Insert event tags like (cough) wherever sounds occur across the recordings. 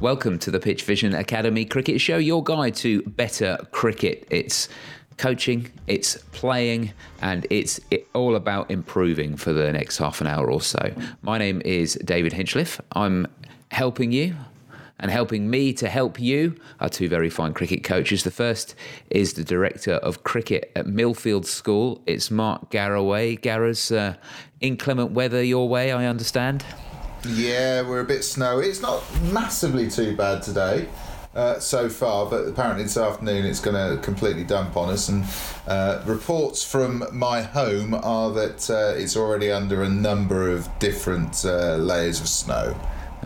Welcome to the Pitch Vision Academy Cricket Show, your guide to better cricket. It's coaching, it's playing, and it's all about improving for the next half an hour or so. My name is David Hinchliffe. I'm helping you and helping me to help you are two very fine cricket coaches. The first is the director of cricket at Millfield School. It's Mark Garaway. Garra's uh, inclement weather your way, I understand. Yeah, we're a bit snowy. It's not massively too bad today. Uh, so far, but apparently this afternoon it's going to completely dump on us. And uh, reports from my home are that uh, it's already under a number of different uh, layers of snow.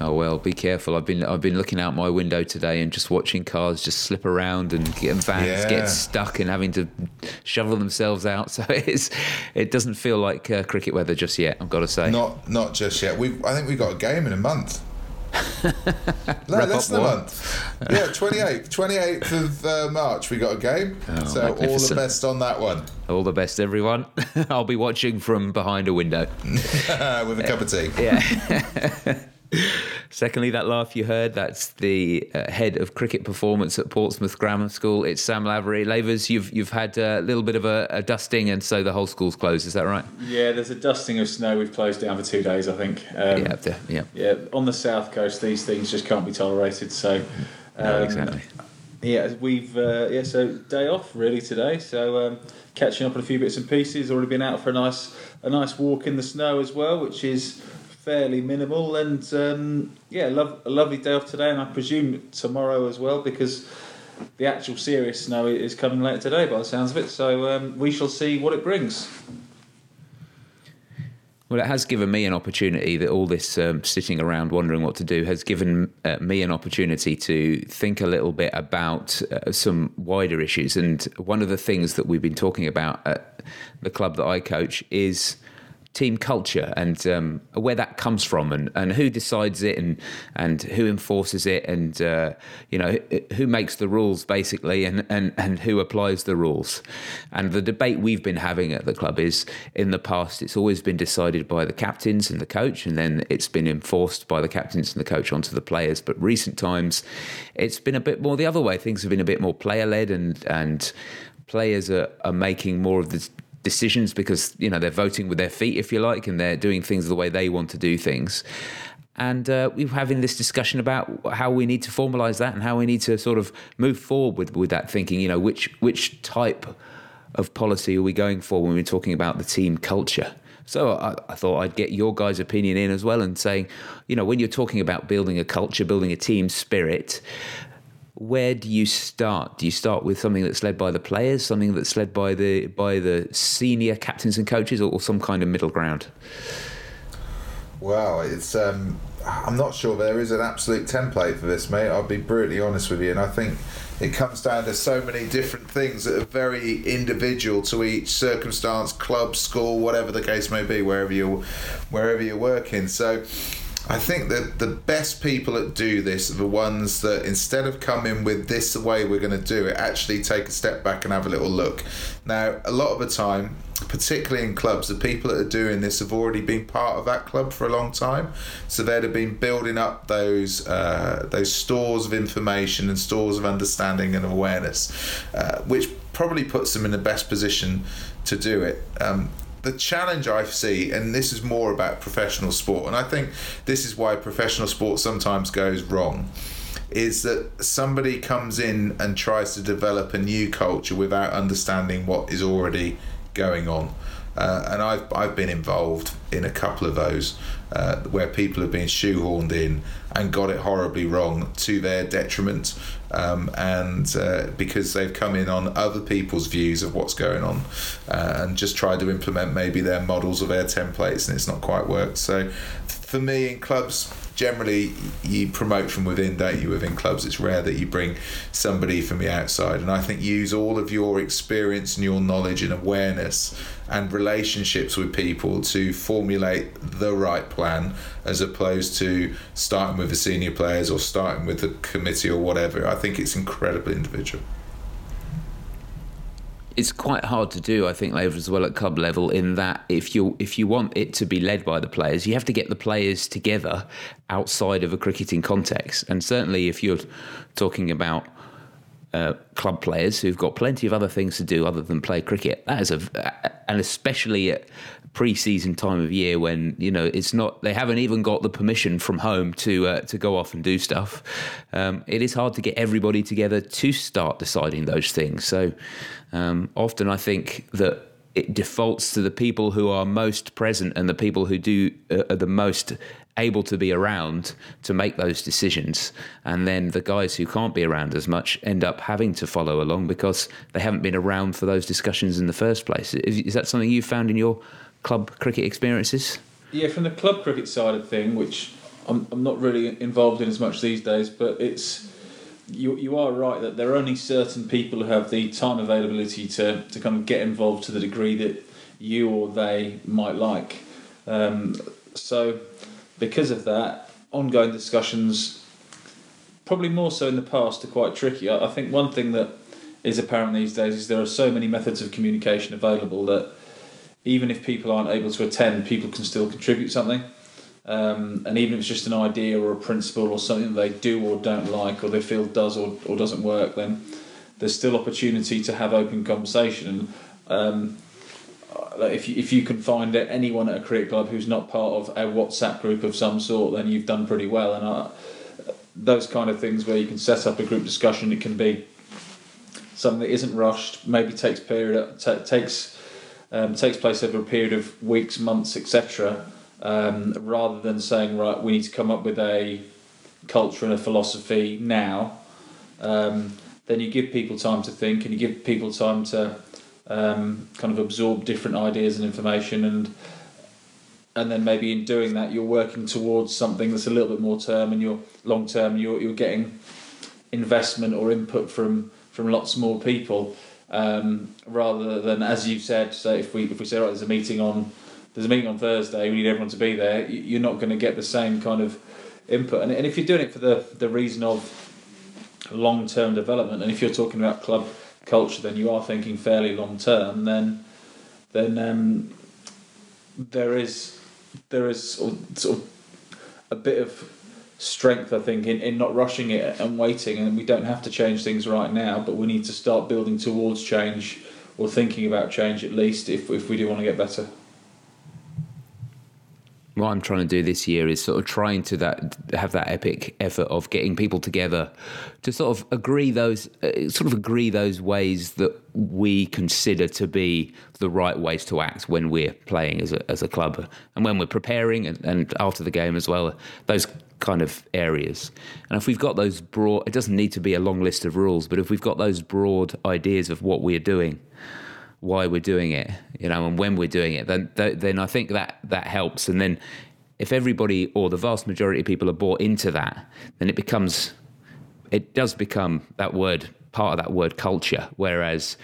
Oh well, be careful. I've been I've been looking out my window today and just watching cars just slip around and getting vans yeah. get stuck and having to shovel themselves out. (laughs) So it's it doesn't feel like uh, cricket weather just yet. I've got to say. Not not just yet. We I think we've got a game in a month. (laughs) no, less than a month. Yeah, 28th, 28th of uh, March, we got a game. Oh, so all the best on that one. All the best, everyone. (laughs) I'll be watching from behind a window with a cup of tea. Yeah. Secondly, that laugh you heard, that's the uh, head of cricket performance at Portsmouth Grammar School. It's Sam Lavery. Lavers, you've you've had a little bit of a, a, dusting, and so the whole school's closed. Is that right? Yeah, there's a dusting of snow. We've closed down for two days, I think. Um, yeah, yeah. Yeah, on the south coast, these things just can't be tolerated. So, um, no, exactly. Yeah, we've uh, yeah. So day off really today. So um, catching up on a few bits and pieces. Already been out for a nice a nice walk in the snow as well, which is fairly minimal. And um, yeah, love, a lovely day off today, and I presume tomorrow as well because the actual serious snow is coming later today by the sounds of it. So um, we shall see what it brings. Well, it has given me an opportunity that all this um, sitting around wondering what to do has given uh, me an opportunity to think a little bit about uh, some wider issues. And one of the things that we've been talking about at the club that I coach is team culture and um, where that comes from and, and who decides it and and who enforces it and uh, you know who makes the rules basically and, and and who applies the rules. And the debate we've been having at the club is in the past it's always been decided by the captains and the coach and then it's been enforced by the captains and the coach onto the players. But recent times it's been a bit more the other way. Things have been a bit more player led and and players are, are making more of the decisions because you know they're voting with their feet, if you like, and they're doing things the way they want to do things. And uh, we're having this discussion about how we need to formalise that and how we need to sort of move forward with, with that thinking. You know, which which type of policy are we going for when we're talking about the team culture? So I, I, thought I'd get your guys' opinion in as well and saying, you know, when you're talking about building a culture, building a team spirit, where do you start? Do you start with something that's led by the players, something that's led by the by the senior captains and coaches, or, or some kind of middle ground? Well, it's um, I'm not sure there is an absolute template for this, mate. I'll be brutally honest with you, and I think it comes down to so many different things that are very individual to each circumstance, club, school, whatever the case may be, wherever you wherever you're working. So I think that the best people that do this are the ones that instead of coming with this way we're going to do it, actually take a step back and have a little look. Now, a lot of the time, particularly in clubs, the people that are doing this have already been part of that club for a long time, so they'd have been building up those uh, those stores of information and stores of understanding and awareness, uh, which probably puts them in the best position to do it. Um, the challenge I see, and this is more about professional sport, and I think this is why professional sport sometimes goes wrong, is that somebody comes in and tries to develop a new culture without understanding what is already going on. Uh, and I've, I've been involved in a couple of those uh, where people have been shoehorned in and got it horribly wrong to their detriment um, and uh, because they've come in on other people's views of what's going on uh, and just tried to implement maybe their models or their templates and it's not quite worked. So for me in clubs generally you promote from within don't you within clubs it's rare that you bring somebody from the outside and i think use all of your experience and your knowledge and awareness and relationships with people to formulate the right plan as opposed to starting with the senior players or starting with the committee or whatever. I think it's incredibly individual. It's quite hard to do, I think, Lavers as well at club level. In that, if you if you want it to be led by the players, you have to get the players together outside of a cricketing context. And certainly, if you're talking about uh, club players who've got plenty of other things to do other than play cricket, that is a, and especially at pre-season time of year when you know it's not they haven't even got the permission from home to uh, to go off and do stuff. Um, it is hard to get everybody together to start deciding those things. So um, often I think that it defaults to the people who are most present and the people who do uh, are the most able to be around to make those decisions. And then the guys who can't be around as much end up having to follow along because they haven't been around for those discussions in the first place. Is, is that something you found in your club cricket experiences? Yeah, from the club cricket side of thing, which I'm, I'm not really involved in as much these days, but it's you, you are right that there are only certain people who have the time availability to, to kind of get involved to the degree that you or they might like. Um, so, because of that, ongoing discussions, probably more so in the past, are quite tricky. I, think one thing that is apparent these days is there are so many methods of communication available that even if people aren't able to attend, people can still contribute something. Um, and even if it's just an idea or a principle or something they do or don't like or they feel does or, or doesn't work, then there's still opportunity to have open conversation. Um, if you, if you can find anyone at a cricket club who's not part of a WhatsApp group of some sort, then you've done pretty well. And I, those kind of things where you can set up a group discussion, it can be something that isn't rushed, maybe takes period t- takes um, takes place over a period of weeks, months, etc um, rather than saying right we need to come up with a culture and a philosophy now um, then you give people time to think and you give people time to um, kind of absorb different ideas and information and and then maybe in doing that you're working towards something that's a little bit more term and you're long term you're, you're getting investment or input from from lots more people um, rather than as you said so if we if we say right there's a meeting on there's a meeting on Thursday, we need everyone to be there, you're not going to get the same kind of input. And, and if you're doing it for the, the reason of long term development, and if you're talking about club culture, then you are thinking fairly long term, then then um, there is there is sort of a bit of strength, I think, in, in not rushing it and waiting. And we don't have to change things right now, but we need to start building towards change or thinking about change at least if, if we do want to get better what I'm trying to do this year is sort of trying to that have that epic effort of getting people together to sort of agree those uh, sort of agree those ways that we consider to be the right ways to act when we're playing as a as a club and when we're preparing and, and after the game as well those kind of areas. And if we've got those broad it doesn't need to be a long list of rules but if we've got those broad ideas of what we're doing why we're doing it, you know, and when we're doing it, then then I think that that helps. And then if everybody or the vast majority of people are bought into that, then it becomes it does become that word part of that word culture. Whereas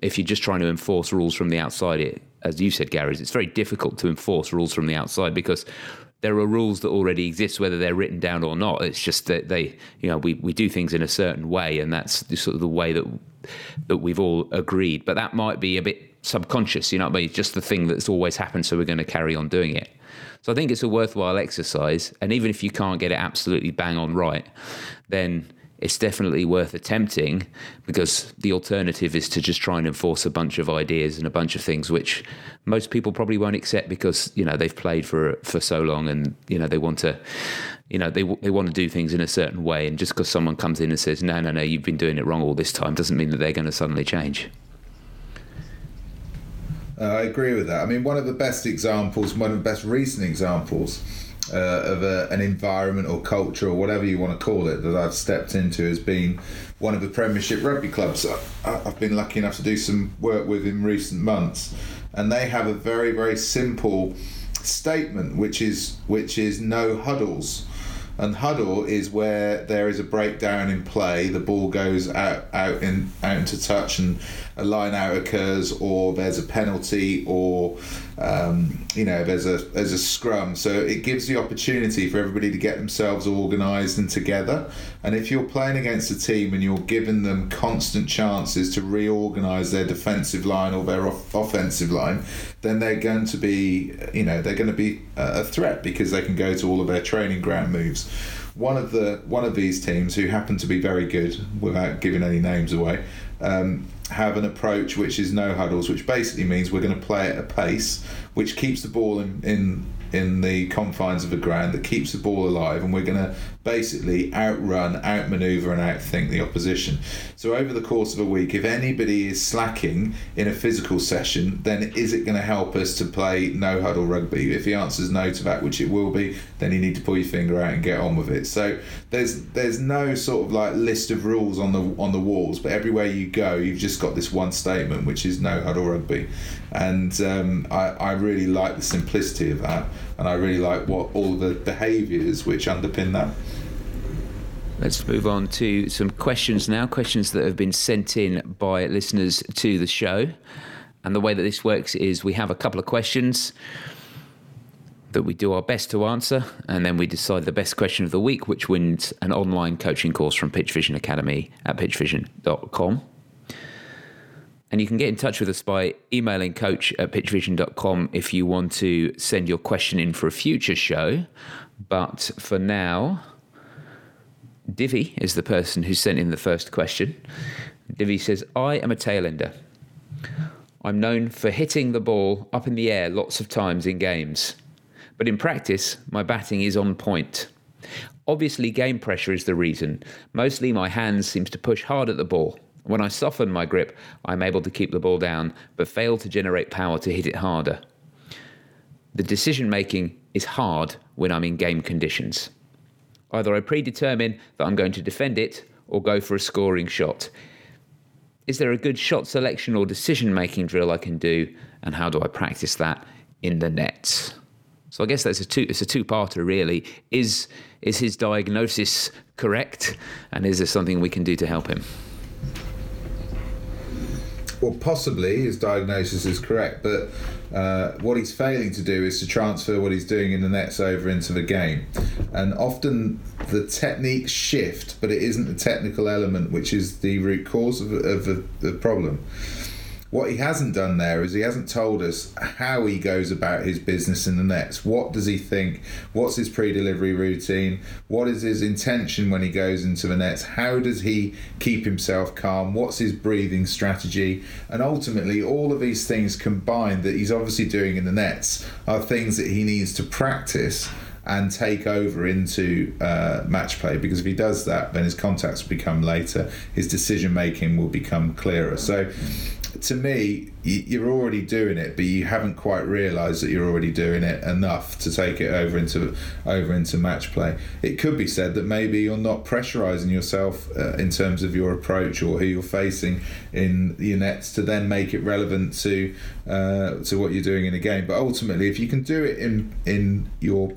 if you're just trying to enforce rules from the outside, it as you said, Gary, it's very difficult to enforce rules from the outside because there are rules that already exist, whether they're written down or not. It's just that they, you know, we, we do things in a certain way, and that's sort of the way that that we've all agreed. But that might be a bit subconscious, you know what I mean? Just the thing that's always happened, so we're going to carry on doing it. So I think it's a worthwhile exercise, and even if you can't get it absolutely bang on right, then it's definitely worth attempting because the alternative is to just try and enforce a bunch of ideas and a bunch of things which most people probably won't accept because you know they've played for for so long and you know they want to you know they they want to do things in a certain way and just because someone comes in and says no no no you've been doing it wrong all this time doesn't mean that they're going to suddenly change uh, I agree with that. I mean, one of the best examples, one of the best recent examples uh, of a, an environment or culture or whatever you want to call it that I've stepped into has been one of the Premiership rugby clubs I've been lucky enough to do some work with in recent months, and they have a very very simple statement which is which is no huddles. And huddle is where there is a breakdown in play. The ball goes out out in out into touch, and a line out occurs, or there's a penalty, or um, you know, there's a there's a scrum, so it gives the opportunity for everybody to get themselves organised and together. And if you're playing against a team and you're giving them constant chances to reorganise their defensive line or their off- offensive line, then they're going to be, you know, they're going to be a threat because they can go to all of their training ground moves. One of the one of these teams who happen to be very good, without giving any names away, um, have an approach which is no huddles, which basically means we're going to play at a pace which keeps the ball in, in in the confines of the ground that keeps the ball alive, and we're going to basically outrun, outmaneuver, and outthink the opposition. So, over the course of a week, if anybody is slacking in a physical session, then is it going to help us to play no huddle rugby? If the answer is no to that, which it will be, then you need to pull your finger out and get on with it. So, there's there's no sort of like list of rules on the on the walls, but everywhere you go, you've just got this one statement, which is no huddle rugby, and um, I I really like the simplicity of that and I really like what all the behaviours which underpin that. Let's move on to some questions now. Questions that have been sent in by listeners to the show. And the way that this works is we have a couple of questions that we do our best to answer, and then we decide the best question of the week, which wins an online coaching course from Pitch Vision Academy at pitchvision.com. And you can get in touch with us by emailing coach at pitchvision.com if you want to send your question in for a future show. But for now, Divi is the person who sent in the first question. Divi says, I am a tailender. I'm known for hitting the ball up in the air lots of times in games. But in practice, my batting is on point. Obviously, game pressure is the reason. Mostly, my hands seems to push hard at the ball. When I soften my grip, I'm able to keep the ball down, but fail to generate power to hit it harder. The decision making is hard when I'm in game conditions. Either I predetermine that I'm going to defend it or go for a scoring shot. Is there a good shot selection or decision making drill I can do, and how do I practice that in the nets? So I guess that's a two. It's a two-parter, really. Is is his diagnosis correct, and is there something we can do to help him? well, possibly his diagnosis is correct, but uh, what he's failing to do is to transfer what he's doing in the nets over into the game. And often the techniques shift, but it isn't the technical element which is the root cause of, of the, the problem. What he hasn't done there is he hasn't told us how he goes about his business in the nets. What does he think? What's his pre delivery routine? What is his intention when he goes into the nets? How does he keep himself calm? What's his breathing strategy? And ultimately, all of these things combined that he's obviously doing in the nets are things that he needs to practice and take over into uh, match play because if he does that, then his contacts will become later, his decision making will become clearer. So to me, you're already doing it, but you haven't quite realised that you're already doing it enough to take it over into over into match play. It could be said that maybe you're not pressurising yourself uh, in terms of your approach or who you're facing in your nets to then make it relevant to uh, to what you're doing in a game. But ultimately, if you can do it in in your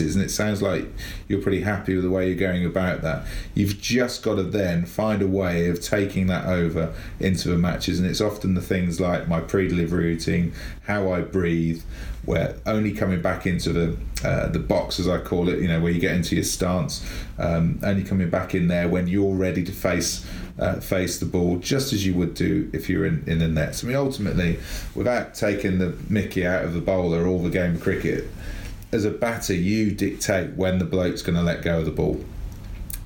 and it sounds like you're pretty happy with the way you're going about that, you've just got to then find a way of taking that over into the matches, and it's often the things like my pre-delivery routine, how I breathe, where only coming back into the uh, the box as I call it, you know, where you get into your stance, um, only coming back in there when you're ready to face uh, face the ball, just as you would do if you're in in the nets. I mean, ultimately, without taking the Mickey out of the bowler or the game of cricket, as a batter, you dictate when the bloke's going to let go of the ball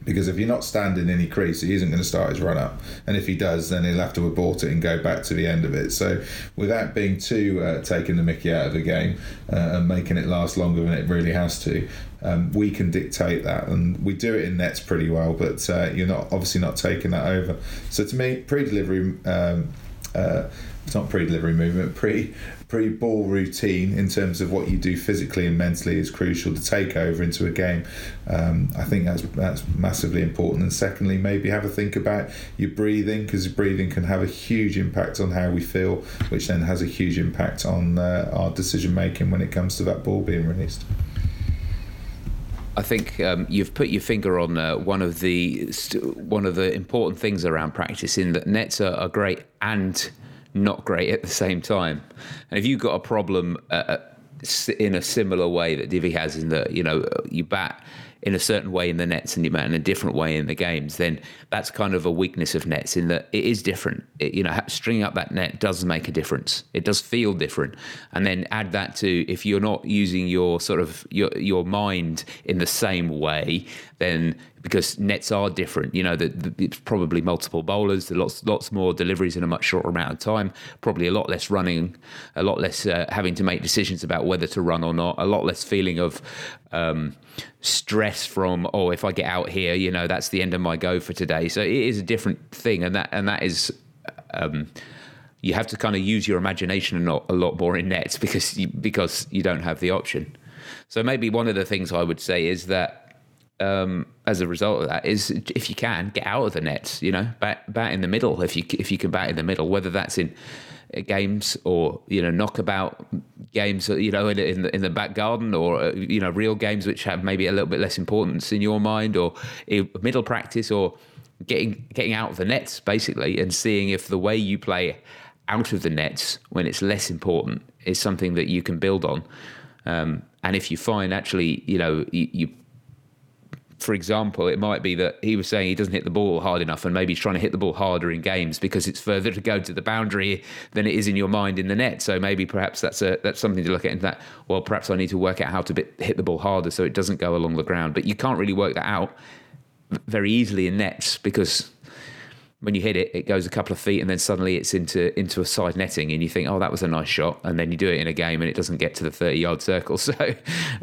because if you're not standing in any crease, he isn't going to start his run up. And if he does, then he'll have to abort it and go back to the end of it. So, without being too uh, taking the mickey out of the game uh, and making it last longer than it really has to, um, we can dictate that. And we do it in nets pretty well, but uh, you're not obviously not taking that over. So, to me, pre delivery. Um, uh, it's not pre-delivery movement, pre pre-ball routine in terms of what you do physically and mentally is crucial to take over into a game. Um, I think that's that's massively important. And secondly, maybe have a think about your breathing because breathing can have a huge impact on how we feel, which then has a huge impact on uh, our decision making when it comes to that ball being released. I think um, you've put your finger on uh, one of the st- one of the important things around practice in that nets are, are great and not great at the same time. And if you've got a problem uh, in a similar way that Divi has, in that you know you bat in a certain way in the nets and you bat in a different way in the games, then that's kind of a weakness of nets in that it is different. It, you know, stringing up that net does make a difference. It does feel different, and then add that to if you're not using your sort of your your mind in the same way, then because nets are different. You know, that it's probably multiple bowlers, lots lots more deliveries in a much shorter amount of time, probably a lot less running, a lot less uh, having to make decisions about whether to run or not, a lot less feeling of um, stress from oh if I get out here, you know, that's the end of my go for today. So it is a different thing, and that and that is. Um, you have to kind of use your imagination a lot, a lot more in nets because you, because you don't have the option. So maybe one of the things I would say is that um, as a result of that is if you can get out of the nets, you know, bat, bat in the middle. If you if you can bat in the middle, whether that's in uh, games or you know knockabout games, you know, in, in the in the back garden, or uh, you know, real games which have maybe a little bit less importance in your mind, or middle practice, or getting getting out of the nets basically, and seeing if the way you play out of the nets when it's less important is something that you can build on. Um, and if you find actually, you know, you, you for example, it might be that he was saying he doesn't hit the ball hard enough, and maybe he's trying to hit the ball harder in games because it's further to go to the boundary than it is in your mind in the net. So maybe perhaps that's a that's something to look at. In that, well, perhaps I need to work out how to bit, hit the ball harder so it doesn't go along the ground. But you can't really work that out very easily in nets because when you hit it, it goes a couple of feet and then suddenly it's into into a side netting, and you think, oh, that was a nice shot, and then you do it in a game and it doesn't get to the thirty yard circle. (laughs) So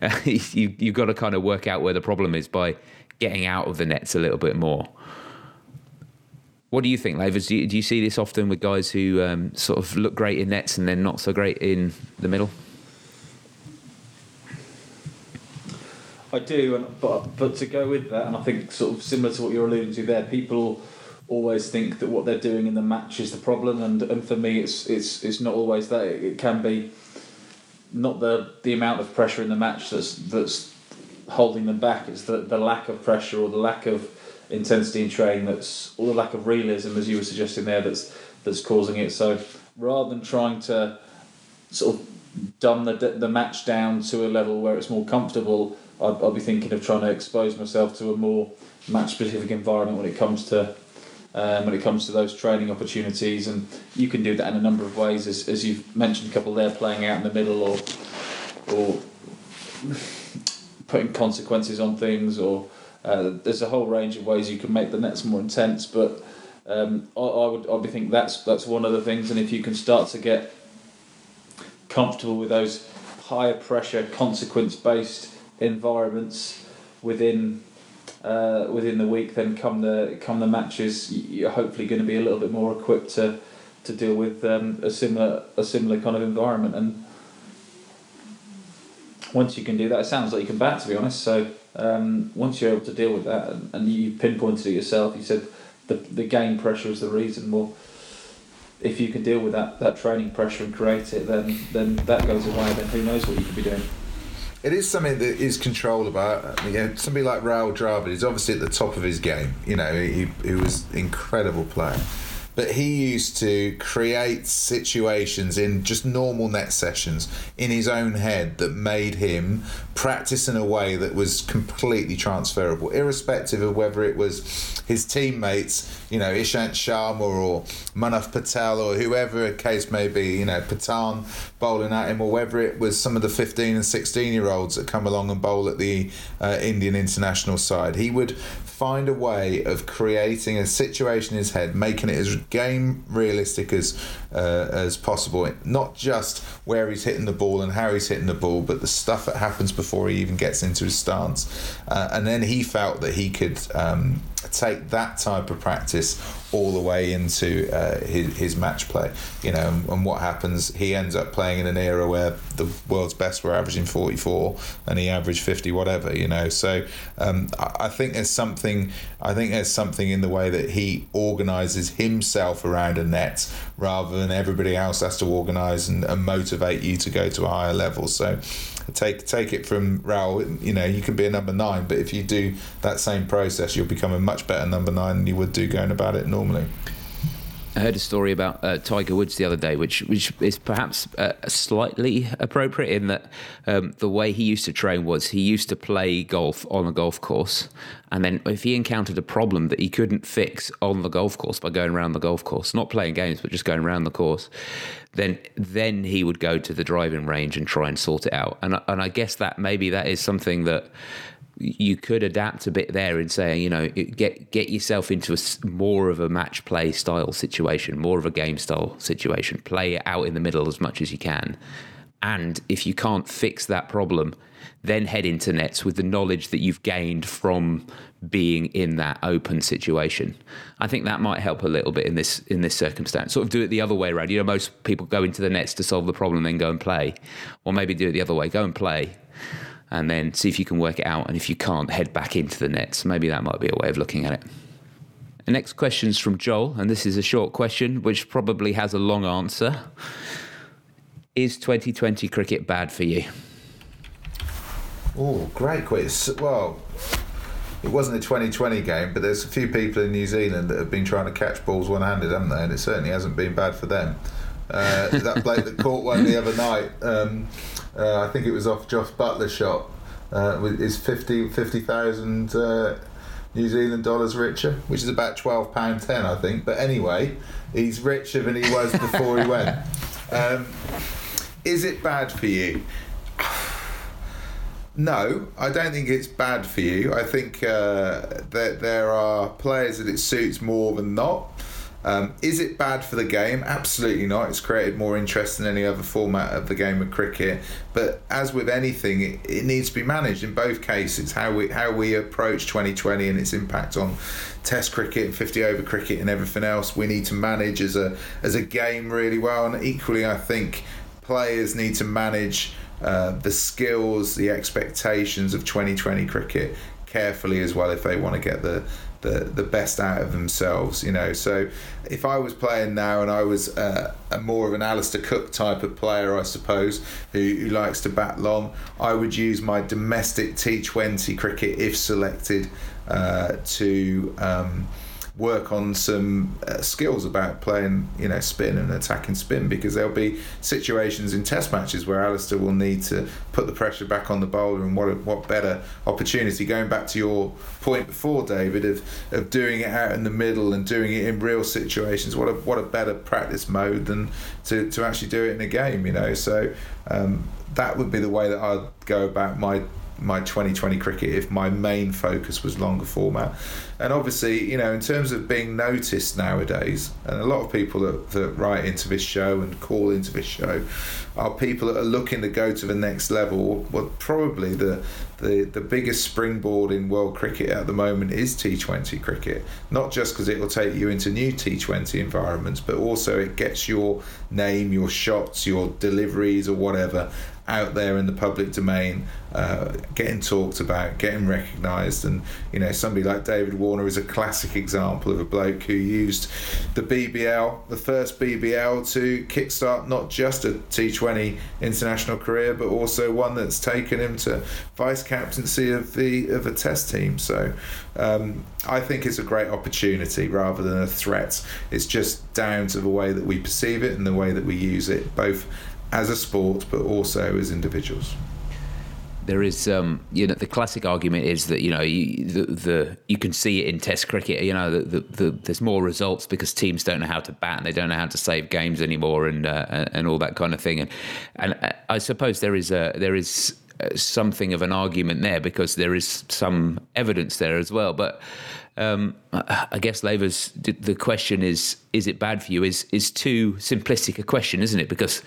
uh, (laughs) you you've got to kind of work out where the problem is by getting out of the nets a little bit more. What do you think, Lavers? Do you, do you see this often with guys who um, sort of look great in nets and then not so great in the middle? I do, and, but but to go with that, and I think sort of similar to what you're alluding to there, people always think that what they're doing in the match is the problem, and, and for me, it's it's it's not always that. It, can be not the the amount of pressure in the match that's that's holding them back. It's the the lack of pressure or the lack of intensity in training that's or the lack of realism, as you were suggesting there, that's that's causing it. So rather than trying to sort of dumb the the match down to a level where it's more comfortable, I'd, I'd be thinking of trying to expose myself to a more match specific environment when it comes to um, when it comes to those training opportunities. And you can do that in a number of ways, as, as you've mentioned, a couple there playing out in the middle or or putting consequences on things, or uh, there's a whole range of ways you can make the nets more intense. But um, I, I would I would be think that's that's one of the things. And if you can start to get comfortable with those higher pressure, consequence based environments within uh, within the week, then come the come the matches, you're hopefully going to be a little bit more equipped to to deal with um, a similar a similar kind of environment. And once you can do that, it sounds like you can bat. To be honest, so um, once you're able to deal with that, and, and you pinpointed it yourself, you said the the game pressure is the reason. Well. If you can deal with that, that training pressure and create it, then then that goes away. Then who knows what you could be doing it is something that is controllable. Know, somebody like Rahul Dravid is obviously at the top of his game. You know, he, he was incredible player but he used to create situations in just normal net sessions in his own head that made him practice in a way that was completely transferable, irrespective of whether it was his teammates, you know, Ishant Sharma or Munaf Patel or whoever a case may be, you know, Pathan bowling at him, or whether it was some of the 15 and 16 year olds that come along and bowl at the uh, Indian international side. He would find a way of creating a situation in his head, making it as game realistic as uh, as possible. Not just where he's hitting the ball and how he's hitting the ball, but the stuff that happens before he even gets into his stance. Uh, and then he felt that he could um, take that type of practice all the way into uh, his, his match play. You know, and, and, what happens? He ends up playing in an era where the world's best were averaging 44 and he averaged 50, whatever. You know, so um, I, I think there's something. I think there's something in the way that he organises himself around a net rather than everybody else has to organise and, and motivate you to go to a higher level. So take take it from Rahul. You know, you can be a number nine, but if you do that same process, you'll become a much better number nine than you would do going about it normally. I heard a story about uh, Tiger Woods the other day, which which is perhaps uh, slightly appropriate in that um, the way he used to train was he used to play golf on a golf course, and then if he encountered a problem that he couldn't fix on the golf course by going around the golf course, not playing games but just going around the course, then then he would go to the driving range and try and sort it out. And and I guess that maybe that is something that you could adapt a bit there and say, you know, get get yourself into a more of a match play style situation, more of a game style situation. Play it out in the middle as much as you can, and if you can't fix that problem, then head into nets with the knowledge that you've gained from being in that open situation. I think that might help a little bit in this in this circumstance. Sort of do it the other way around. You know, most people go into the nets to solve the problem, then go and play, or maybe do it the other way: go and play and then see if you can work it out. And if you can't, head back into the nets. Maybe that might be a way of looking at it. The next question is from Joel, and this is a short question which probably has a long answer. Is 2020 cricket bad for you? Oh, great quiz. Well, it wasn't a 2020 game, but there's a few people in New Zealand that have been trying to catch balls one handed, haven't they? And it certainly hasn't been bad for them. Uh, that bloke that caught one the other night, um, uh, I think it was off Jos Buttler's shot, uh, is 50 50,000 uh, New Zealand dollars richer, which is about twelve pound ten, I think. But anyway, he's richer than he was before he went. (laughs) Um, is it bad for you? No, I don't think it's bad for you. I think uh, that there are players that it suits more than not. Um, is it bad for the game? Absolutely not. It's created more interest than any other format of the game of cricket. But as with anything, it, it needs to be managed in both cases. How we how we approach 2020 and its impact on Test cricket and 50 over cricket and everything else, we need to manage as a as a game really well. And equally, I think players need to manage uh, the skills, the expectations of 2020 cricket carefully as well if they want to get the the, the best out of themselves, you know. So if I was playing now and I was uh, a more of an Alastair Cook type of player, I suppose, who, who likes to bat long, I would use my domestic T20 cricket if selected uh, to. Um, work on some uh, skills about playing, you know, spin and attacking spin because there'll be situations in test matches where Alastair will need to put the pressure back on the bowler and what what better opportunity going back to your point before David of, of doing it out in the middle and doing it in real situations. What a what a better practice mode than to, to actually do it in a game you know? So um, that would be the way that I'd go about my my 2020 cricket if my main focus was longer format. And obviously, you know, in terms of being noticed nowadays, and a lot of people that, that write into this show and call into this show are people that are looking to go to the next level. Well, probably the the, the biggest springboard in world cricket at the moment is T20 cricket. Not just because it will take you into new T20 environments, but also it gets your name, your shots, your deliveries, or whatever out there in the public domain, uh, getting talked about, getting recognised, and you know somebody like David Warner is a classic example of a bloke who used the BBL, the first BBL, to kickstart not just a T20 international career, but also one that's taken him to vice captaincy of the of a Test team. So um, I think it's a great opportunity rather than a threat. It's just down to the way that we perceive it and the way that we use it, both as a sport, but also as individuals. There is, um, you know, the classic argument is that you know you, the, the you can see it in Test cricket. You know, the, the, the, there's more results because teams don't know how to bat and they don't know how to save games anymore, and uh, and all that kind of thing. And and I suppose there is a there is something of an argument there because there is some evidence there as well. But um, I guess Lavers the question is: Is it bad for you? Is is too simplistic a question, isn't it? Because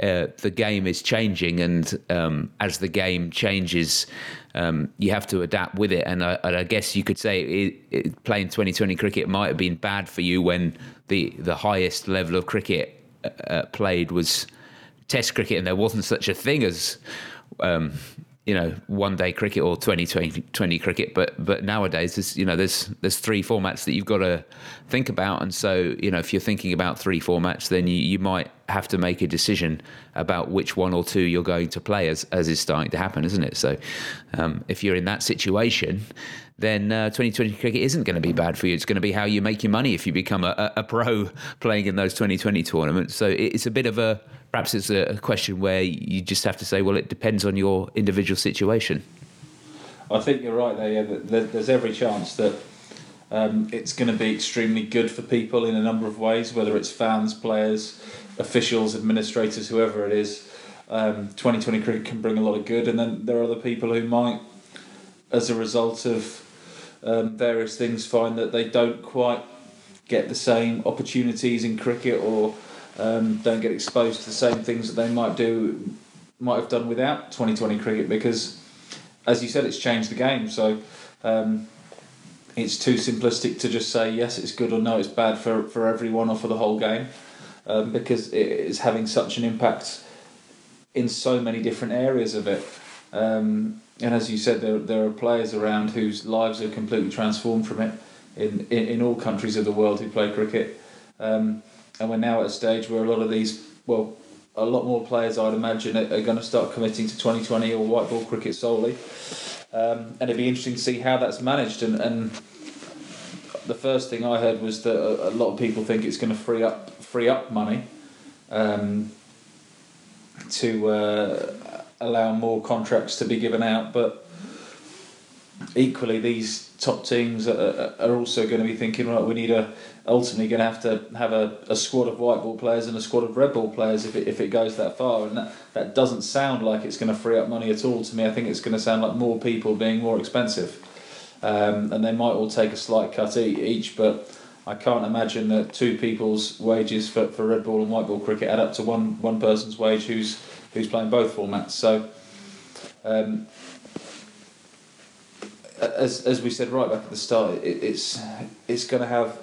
uh, the game is changing, and um, as the game changes, um, you have to adapt with it. And I, and I guess you could say it, it, playing 2020 cricket might have been bad for you when the the highest level of cricket uh, uh played was Test cricket, and there wasn't such a thing as um, you know one day cricket or 2020 cricket but but nowadays there's you know there's there's three formats that you've got to think about and so you know if you're thinking about three formats then you, you might have to make a decision about which one or two you're going to play as as is starting to happen isn't it so um, if you're in that situation then uh, 2020 cricket isn't going to be bad for you. It's going to be how you make your money if you become a, a pro (laughs) playing in those 2020 tournaments. So it's a bit of a perhaps it's a question where you just have to say, well, it depends on your individual situation. I think you're right there. Yeah, there's every chance that um, it's going to be extremely good for people in a number of ways, whether it's fans, players, officials, administrators, whoever it is. Um, 2020 cricket can bring a lot of good, and then there are other people who might, as a result of um, various things, find that they don't quite get the same opportunities in cricket or um, don't get exposed to the same things that they might do, might have done without 2020 cricket because, as you said, it's changed the game. So um, it's too simplistic to just say yes, it's good or no, it's bad for, for everyone or for the whole game um, because it is having such an impact in so many different areas of it. Um, and as you said, there, there are players around whose lives are completely transformed from it in, in, in all countries of the world who play cricket. Um, and we're now at a stage where a lot of these, well, a lot more players, I'd imagine, are, going to start committing to 2020 or white ball cricket solely. Um, and it'd be interesting to see how that's managed. And, and the first thing I heard was that a, a lot of people think it's going to free up free up money um, to uh, allow more contracts to be given out. But equally, these top teams are, are also going to be thinking, right, we need a ultimately going to have to have a, a squad of white ball players and a squad of red ball players if it, if it goes that far. And that, that doesn't sound like it's going to free up money at all to me. I think it's going to sound like more people being more expensive. Um, and they might all take a slight cut each, but I can't imagine that two people's wages for, for red ball and white ball cricket add up to one, one person's wage who's, who's playing both formats. So, um, as, as we said right back at the start, it, it's, it's going to have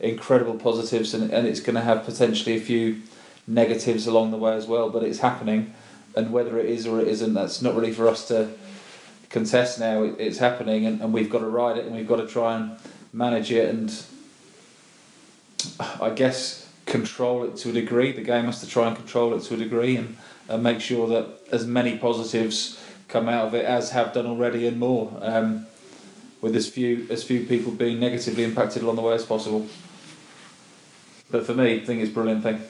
incredible positives and, and it's going to have potentially a few negatives along the way as well. But it's happening, and whether it is or it isn't, that's not really for us to contest now. It, it's happening, and, and we've got to ride it, and we've got to try and manage it, and I guess control it to a degree. The game has to try and control it to a degree, and, and make sure that as many positives come out of it as have done already, and more. Um, with as few as few people being negatively impacted along the way as possible. But for me, I think it's a brilliant thing.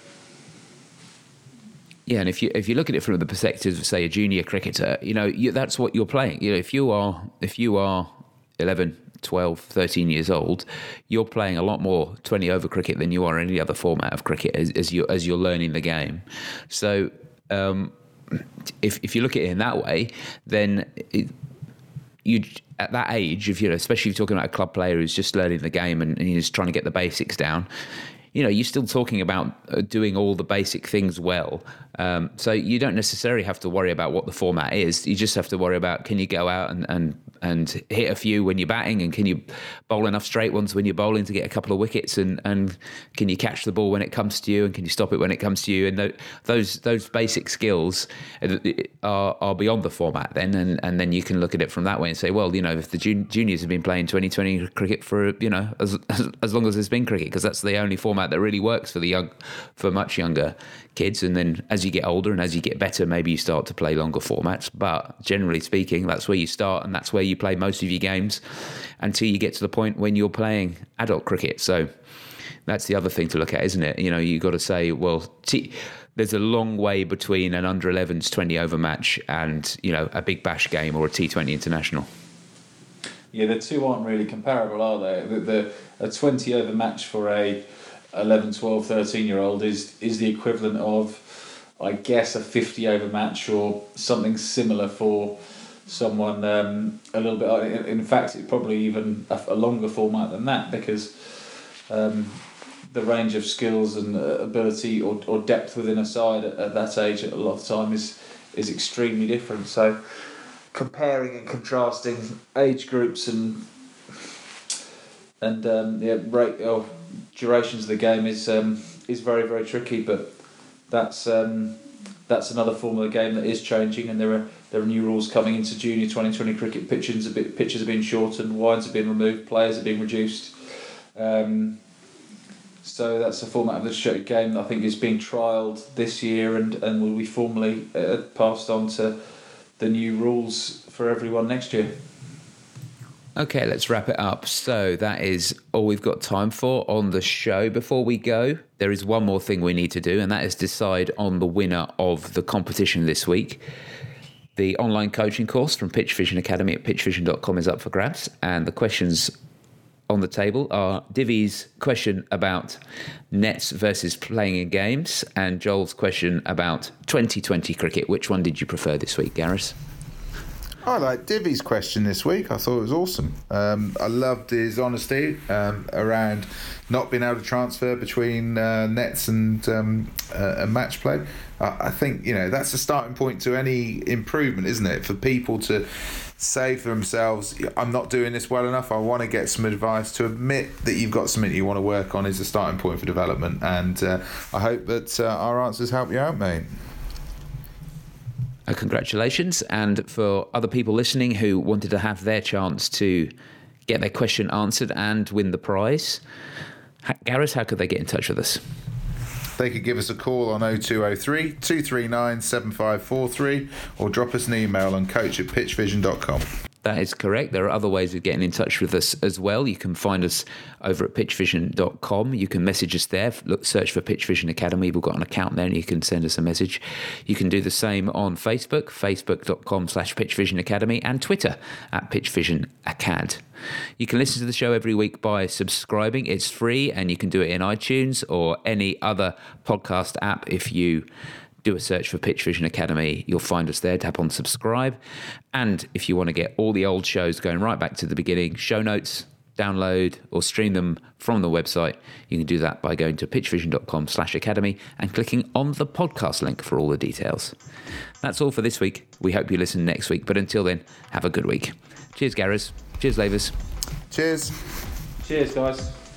Yeah, and if you if you look at it from the perspective of say a junior cricketer, you know you, that's what you're playing. You know, if you are if you are 11, 12, 13 years old, you're playing a lot more 20 over cricket than you are any other format of cricket as, as you as you're learning the game. So um, if if you look at it in that way, then it, you at that age, if you know, especially if you're talking about a club player who's just learning the game and, and he's trying to get the basics down, you know, you're still talking about uh, doing all the basic things well. Um, so you don't necessarily have to worry about what the format is. You just have to worry about can you go out and, and and hit a few when you're batting, and can you bowl enough straight ones when you're bowling to get a couple of wickets, and, and can you catch the ball when it comes to you, and can you stop it when it comes to you, and those those basic skills uh, are, are beyond the format then, and, and then you can look at it from that way and say, well, you know, if the juniors have been playing 2020 cricket for you know as as long as there's been cricket, because that's the only format that really works for the young for much younger kids, and then as you get older and as you get better, maybe you start to play longer formats. But generally speaking, that's where you start, and that's where you play most of your games until you get to the point when you're playing adult cricket. So that's the other thing to look at, isn't it? You know, you've got to say, well, t- there's a long way between an under 11s 20 over match and, you know, a big bash game or a T20 international. Yeah, the two aren't really comparable, are they? The, the a 20 over match for a 11, 12, 13 year old is is the equivalent of I guess a 50 over match or something similar for someone um, a little bit. In fact, it's probably even a, a longer format than that because um, the range of skills and uh, ability or, or depth within a side at, at that age at a lot of time is is extremely different. So comparing and contrasting age groups and and um, yeah, rate or durations of the game is um, is very very tricky. But that's um, that's another form of the game that is changing, and there are there are new rules coming into junior 2020 cricket. Pitches a bit, pitches have been shortened, wides have been removed, players have been reduced. Um, so that's the format of the show game that I think is being trialled this year and, and will be formally uh, passed on to the new rules for everyone next year. Okay, let's wrap it up. So that is all we've got time for on the show. Before we go, there is one more thing we need to do, and that is decide on the winner of the competition this week. The online coaching course from Pitch Vision Academy at pitchvision.com is up for grabs, and the questions on the table are Divi's question about nets versus playing in games, and Joel's question about 2020 cricket. Which one did you prefer this week, Gareth? I like Divi's question this week. I thought it was awesome. Um, I loved his honesty um, around not being able to transfer between uh, nets and, um, uh, and match play. I, think you know that's the starting point to any improvement, isn't it? For people to say for themselves, "I'm not doing this well enough. I want to get some advice." To admit that you've got something you want to work on is a starting point for development. And uh, I hope that uh, our answers help you out, mate. Uh, congratulations. And for other people listening who wanted to have their chance to get their question answered and win the prize, Gareth, how could they get in touch with us? They could give us a call on 0203 239 7543 or drop us an email on coach at pitchvision.com. That is correct. There are other ways of getting in touch with us as well. You can find us over at pitchvision.com. You can message us there. Look, search for Pitch Vision Academy. We've got an account there and you can send us a message. You can do the same on Facebook, facebook.com slash Pitchvision Academy, and Twitter at Pitchvision Acad. You can listen to the show every week by subscribing. It's free and you can do it in iTunes or any other podcast app if you do a search for Pitch Vision Academy. You'll find us there. Tap on subscribe. And if you want to get all the old shows going right back to the beginning, show notes, download or stream them from the website, you can do that by going to pitchvision.com slash academy and clicking on the podcast link for all the details. That's all for this week. We hope you listen next week. But until then, have a good week. Cheers, Gareth. Cheers, Lavers. Cheers. Cheers, guys.